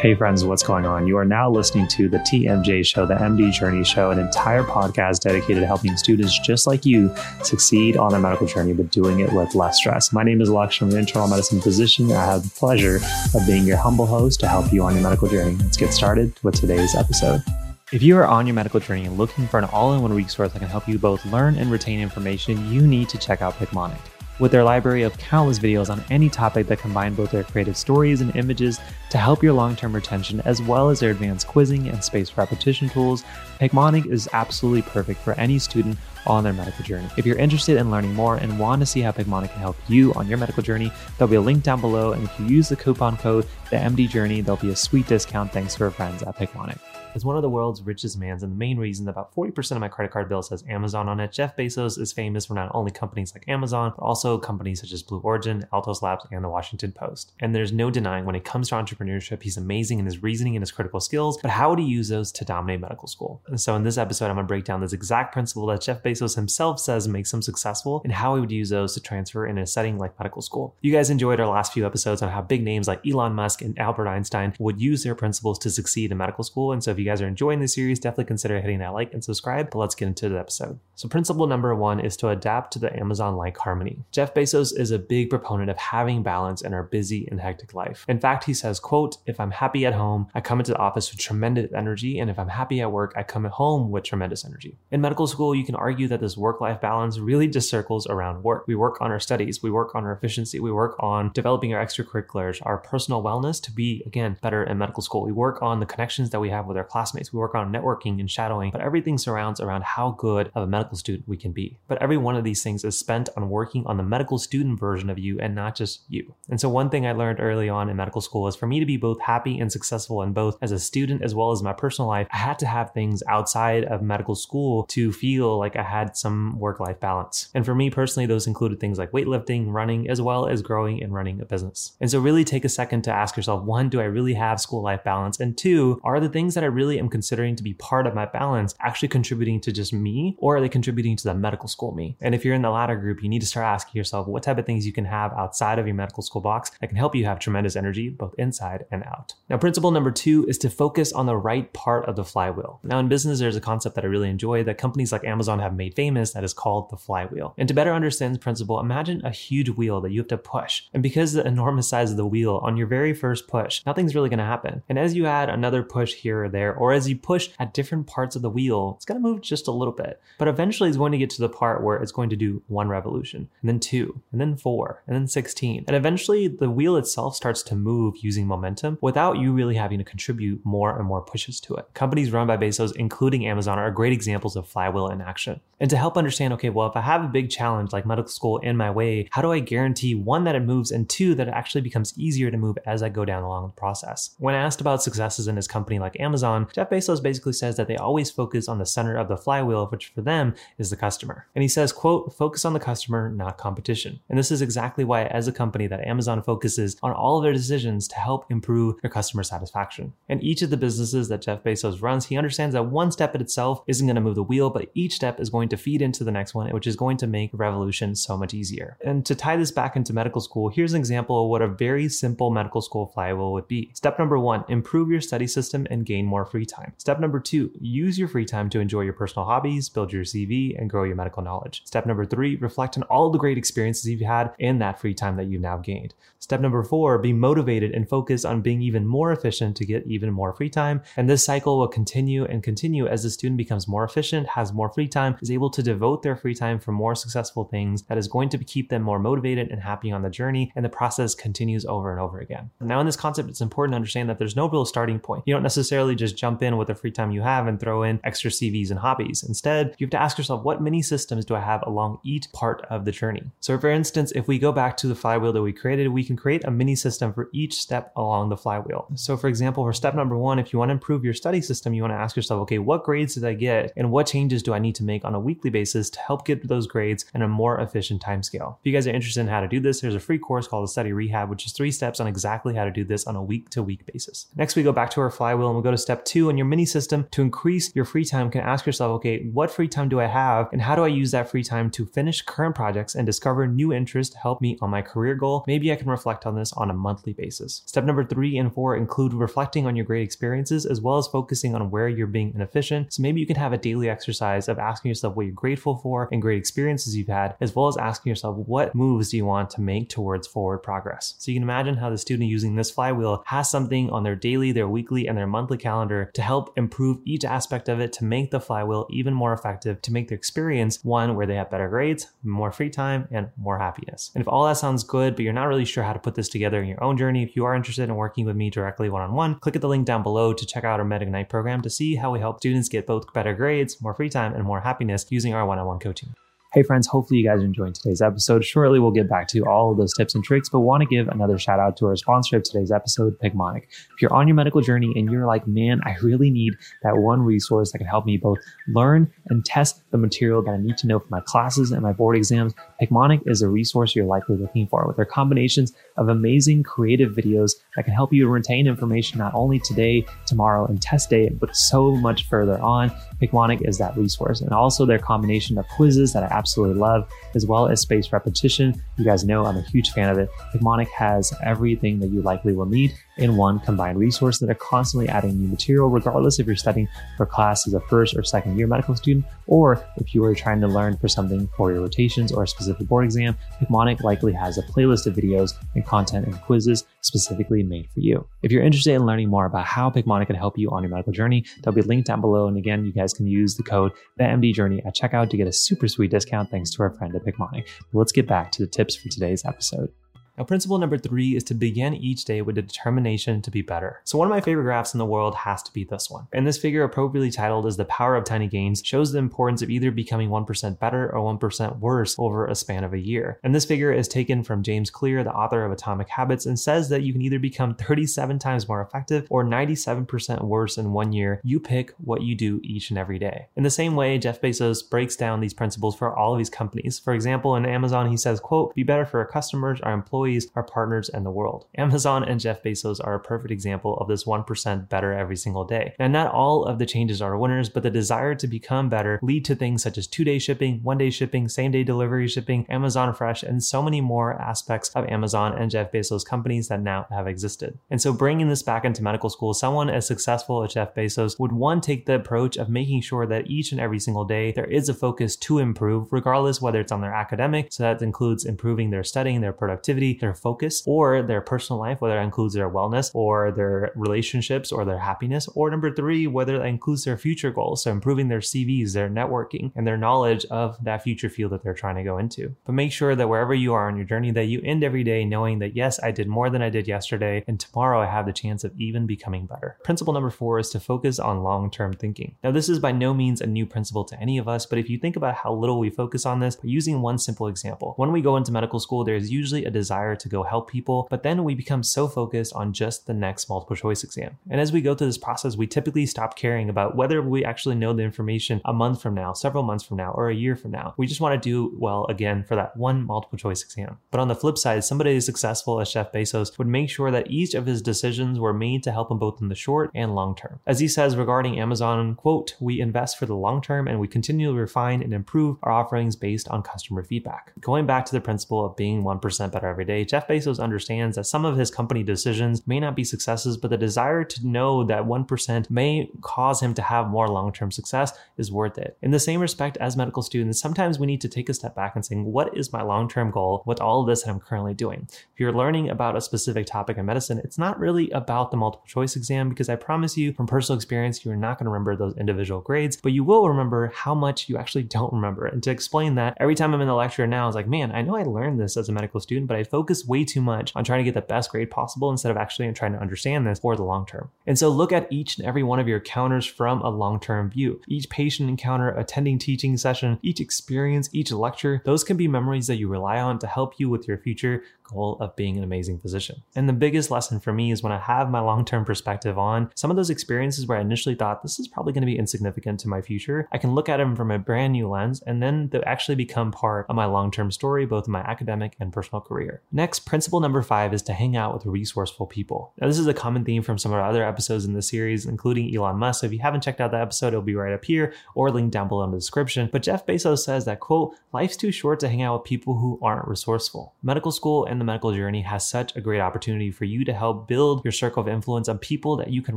Hey, friends, what's going on? You are now listening to the TMJ Show, the MD Journey Show, an entire podcast dedicated to helping students just like you succeed on their medical journey, but doing it with less stress. My name is Alex. I'm an internal medicine physician. I have the pleasure of being your humble host to help you on your medical journey. Let's get started with today's episode. If you are on your medical journey and looking for an all in one resource that can help you both learn and retain information, you need to check out Picmonic. With their library of countless videos on any topic that combine both their creative stories and images to help your long term retention, as well as their advanced quizzing and spaced repetition tools, Picmonic is absolutely perfect for any student on their medical journey. If you're interested in learning more and want to see how Picmonic can help you on your medical journey, there'll be a link down below. And if you use the coupon code the MD Journey, there'll be a sweet discount thanks to our friends at Picmonic. As one of the world's richest mans, and the main reason about 40% of my credit card bill says Amazon on it, Jeff Bezos is famous for not only companies like Amazon, but also companies such as Blue Origin, Altos Labs, and the Washington Post. And there's no denying when it comes to entrepreneurship, he's amazing in his reasoning and his critical skills, but how would he use those to dominate medical school? And so in this episode, I'm gonna break down this exact principle that Jeff Bezos himself says makes him successful and how he would use those to transfer in a setting like medical school. You guys enjoyed our last few episodes on how big names like Elon Musk and Albert Einstein would use their principles to succeed in medical school. And so if you guys are enjoying this series, definitely consider hitting that like and subscribe. But let's get into the episode. So, principle number one is to adapt to the Amazon like harmony. Jeff Bezos is a big proponent of having balance in our busy and hectic life. In fact, he says, quote, if I'm happy at home, I come into the office with tremendous energy. And if I'm happy at work, I come home with tremendous energy. In medical school, you can argue that this work life balance really just circles around work. We work on our studies, we work on our efficiency, we work on developing our extracurriculars, our personal wellness to be, again, better in medical school. We work on the connections that we have with our classmates. We work on networking and shadowing, but everything surrounds around how good of a medical student we can be. But every one of these things is spent on working on the medical student version of you and not just you. And so, one thing I learned early on in medical school is for me to be both happy and successful in both as a student as well as my personal life, I had to have things outside of medical school to feel like I had some work life balance. And for me personally, those included things like weightlifting, running, as well as growing and running a business. And so, really take a second to ask yourself one, do I really have school life balance? And two, are the things that I really am considering to be part of my balance actually contributing to just me or are they contributing to the medical school me? And if you're in the latter group, you need to start asking yourself what type of things you can have outside of your medical school box that can help you have tremendous energy both inside and out. Now, principle number two is to focus on the right part of the flywheel. Now, in business, there's a concept that I really enjoy that companies like Amazon have made famous that is called the flywheel. And to better understand this principle, imagine a huge wheel that you have to push. And because the enormous size of the wheel, on your very first push, nothing's really going to happen. And as you add another push here or there, or as you push at different parts of the wheel, it's going to move just a little bit. But eventually, it's going to get to the part where it's going to do one revolution, and then two, and then four, and then 16. And eventually, the wheel itself starts to move using momentum without you really having to contribute more and more pushes to it. Companies run by Bezos, including Amazon, are great examples of flywheel in action. And to help understand, okay, well, if I have a big challenge like medical school in my way, how do I guarantee one, that it moves, and two, that it actually becomes easier to move as I go down along the process? When asked about successes in his company like Amazon, Jeff Bezos basically says that they always focus on the center of the flywheel, which for them is the customer. And he says, quote, focus on the customer, not competition. And this is exactly why, as a company, that Amazon focuses on all of their decisions to help improve your customer satisfaction. And each of the businesses that Jeff Bezos runs, he understands that one step in itself isn't going to move the wheel, but each step is going to feed into the next one, which is going to make revolution so much easier. And to tie this back into medical school, here's an example of what a very simple medical school flywheel would be. Step number one, improve your study system and gain more free time. Step number two, use your free time to enjoy your personal hobbies, build your CV, and grow your medical knowledge. Step number three, reflect on all the great experiences you've had in that free time that you've now gained. Step number four, be motivated and focus on being even more efficient to get even more free time. And this cycle will continue and continue as the student becomes more efficient, has more free time, is able to devote their free time for more successful things that is going to keep them more motivated and happy on the journey. And the process continues over and over again. Now, in this concept, it's important to understand that there's no real starting point. You don't necessarily just jump in with the free time you have and throw in extra CVs and hobbies. Instead, you have to ask yourself, what mini systems do I have along each part of the journey? So, for instance, if we go back to the flywheel that we created, we can create a mini system for each step along the flywheel. So, for example, for step number one, if you want to improve your study system, you want to ask yourself, okay, what grades did I get and what changes do I need to make on a weekly basis to help get those grades in a more efficient time scale? If you guys are interested in how to do this, there's a free course called the Study Rehab, which is three steps on exactly how to do this on a week to week basis. Next, we go back to our flywheel and we go to step two in your mini system to increase your free time. Can ask yourself, okay, what free time do I have and how do I use that free time to finish current projects and discover new interests to help me on my career goal. Maybe I can reflect on this on a monthly basis. Step number three and four include reflecting on your great experiences as well as focusing on where you're being inefficient. So maybe you can have a daily exercise of asking yourself what you're grateful for and great experiences you've had, as well as asking yourself what moves do you want to make towards forward progress. So you can imagine how the student using this flywheel has something on their daily, their weekly, and their monthly calendar to help improve each aspect of it to make the flywheel even more effective, to make their experience one where they have better grades, more free time, and more happiness. And if all that sounds good, but you're not really sure how to put this together in your own journey, if you are interested in working with me directly one on one, click at the link down below to check out our MedIgnite program to see how we help students get both better grades, more free time, and more happiness using our one on one coaching. Hey, friends, hopefully you guys are enjoying today's episode. Shortly, we'll get back to all of those tips and tricks, but want to give another shout out to our sponsor of today's episode, Picmonic. If you're on your medical journey and you're like, man, I really need that one resource that can help me both learn and test the material that I need to know for my classes and my board exams, Picmonic is a resource you're likely looking for with their combinations of amazing creative videos that can help you retain information not only today, tomorrow, and test day, but so much further on. Picmonic is that resource. And also their combination of quizzes that I absolutely love, as well as spaced repetition. You guys know I'm a huge fan of it. Picmonic has everything that you likely will need in one combined resource that are constantly adding new material, regardless if you're studying for class as a first or second year medical student, or if you are trying to learn for something for your rotations or a specific board exam, Picmonic likely has a playlist of videos and content and quizzes specifically made for you. If you're interested in learning more about how Picmonic can help you on your medical journey, there'll be linked down below. And again, you guys can use the code TheMDJourney at checkout to get a super sweet discount thanks to our friend at Picmonic. Let's get back to the tips for today's episode. Now, principle number three is to begin each day with a determination to be better. So, one of my favorite graphs in the world has to be this one. And this figure, appropriately titled as the power of tiny gains, shows the importance of either becoming 1% better or 1% worse over a span of a year. And this figure is taken from James Clear, the author of Atomic Habits, and says that you can either become 37 times more effective or 97% worse in one year. You pick what you do each and every day. In the same way, Jeff Bezos breaks down these principles for all of these companies. For example, in Amazon, he says, quote, be better for our customers, our employees, employees, our partners, and the world. Amazon and Jeff Bezos are a perfect example of this 1% better every single day. And not all of the changes are winners, but the desire to become better lead to things such as two day shipping, one day shipping, same day delivery shipping, Amazon Fresh, and so many more aspects of Amazon and Jeff Bezos companies that now have existed. And so bringing this back into medical school, someone as successful as Jeff Bezos would one take the approach of making sure that each and every single day there is a focus to improve, regardless whether it's on their academic, so that includes improving their studying, their productivity, their focus, or their personal life, whether that includes their wellness or their relationships or their happiness, or number three, whether that includes their future goals, so improving their CVs, their networking, and their knowledge of that future field that they're trying to go into. But make sure that wherever you are on your journey, that you end every day knowing that yes, I did more than I did yesterday, and tomorrow I have the chance of even becoming better. Principle number four is to focus on long-term thinking. Now, this is by no means a new principle to any of us, but if you think about how little we focus on this, using one simple example, when we go into medical school, there's usually a desire to go help people, but then we become so focused on just the next multiple choice exam. And as we go through this process, we typically stop caring about whether we actually know the information a month from now, several months from now, or a year from now. We just want to do well again for that one multiple choice exam. But on the flip side, somebody as successful as Jeff Bezos would make sure that each of his decisions were made to help him both in the short and long term. As he says regarding Amazon, quote, we invest for the long term and we continually refine and improve our offerings based on customer feedback. Going back to the principle of being 1% better every day, Jeff Bezos understands that some of his company decisions may not be successes, but the desire to know that 1% may cause him to have more long term success is worth it. In the same respect, as medical students, sometimes we need to take a step back and saying, what is my long term goal with all of this that I'm currently doing? If you're learning about a specific topic in medicine, it's not really about the multiple choice exam because I promise you from personal experience, you're not going to remember those individual grades, but you will remember how much you actually don't remember. And to explain that, every time I'm in the lecture now, I was like, man, I know I learned this as a medical student, but I focus way too much on trying to get the best grade possible instead of actually trying to understand this for the long term. And so look at each and every one of your encounters from a long term view. Each patient encounter, attending teaching session, each experience, each lecture, those can be memories that you rely on to help you with your future goal of being an amazing physician. And the biggest lesson for me is when I have my long term perspective on some of those experiences where I initially thought this is probably going to be insignificant to my future, I can look at them from a brand new lens and then they actually become part of my long term story, both in my academic and personal career. Next, principle number five is to hang out with resourceful people. Now, this is a common theme from some of our other episodes in the series, including Elon Musk. So if you haven't checked out that episode, it'll be right up here or linked down below in the description. But Jeff Bezos says that, quote, life's too short to hang out with people who aren't resourceful. Medical school and the medical journey has such a great opportunity for you to help build your circle of influence on people that you can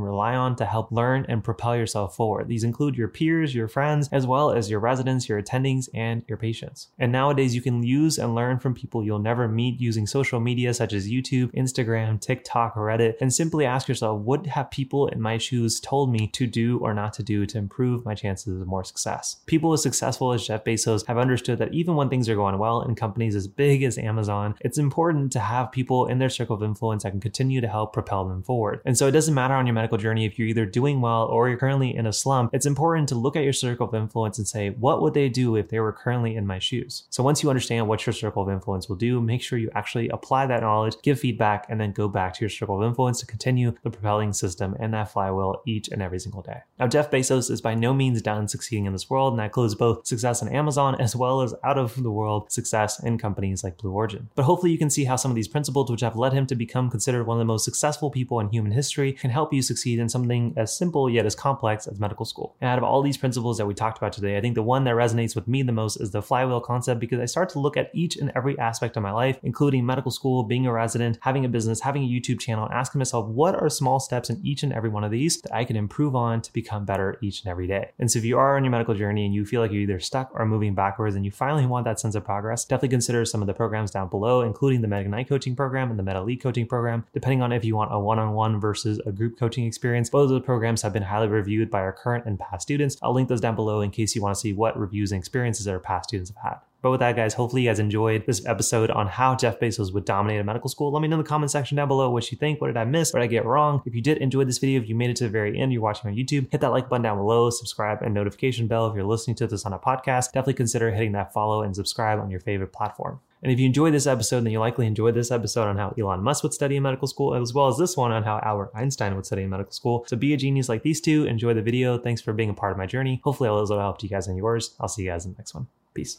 rely on to help learn and propel yourself forward. These include your peers, your friends, as well as your residents, your attendings, and your patients. And nowadays, you can use and learn from people you'll never meet using social media such as YouTube, Instagram, TikTok, or Reddit, and simply ask yourself, what have people in my shoes told me to do or not to do to improve my chances of more success? People as successful as Jeff Bezos have understood that even when things are going well in companies as big as Amazon, it's important to have people in their circle of influence that can continue to help propel them forward. And so it doesn't matter on your medical journey if you're either doing well or you're currently in a slump, it's important to look at your circle of influence and say, what would they do if they were currently in my shoes? So once you understand what your circle of influence will do, make sure you actually apply that knowledge, give feedback, and then go back to your circle of influence to continue the propelling system and that flywheel each and every single day. Now, Jeff Bezos is by no means done succeeding in this world, and that includes both success in Amazon as well as out of the world success in companies like Blue Origin. But hopefully, you can see how some of these principles, which have led him to become considered one of the most successful people in human history, can help you succeed in something as simple yet as complex as medical school. And out of all these principles that we talked about today, I think the one that resonates with me the most is the flywheel concept because I start to look at each and every aspect of my life, including medical school, being a resident, having a business, having a YouTube channel, and asking myself, what are small steps in each and every one of these that I can improve on to become better each and every day? And so if you are on your medical journey and you feel like you're either stuck or moving backwards and you finally want that sense of progress, definitely consider some of the programs down below, including the Ignite coaching program and the Meta Lead coaching program, depending on if you want a one-on-one versus a group coaching experience. Both of those programs have been highly reviewed by our current and past students. I'll link those down below in case you want to see what reviews and experiences our past students have had. But with that, guys, hopefully you guys enjoyed this episode on how Jeff Bezos would dominate a medical school. Let me know in the comment section down below what you think. What did I miss? What did I get wrong? If you did enjoy this video, if you made it to the very end, you're watching on YouTube, hit that like button down below, subscribe and notification bell. If you're listening to this on a podcast, definitely consider hitting that follow and subscribe on your favorite platform. And if you enjoyed this episode, then you likely enjoyed this episode on how Elon Musk would study in medical school, as well as this one on how Albert Einstein would study in medical school. So be a genius like these two. Enjoy the video. Thanks for being a part of my journey. Hopefully, all those will help you guys in yours. I'll see you guys in the next one. Peace.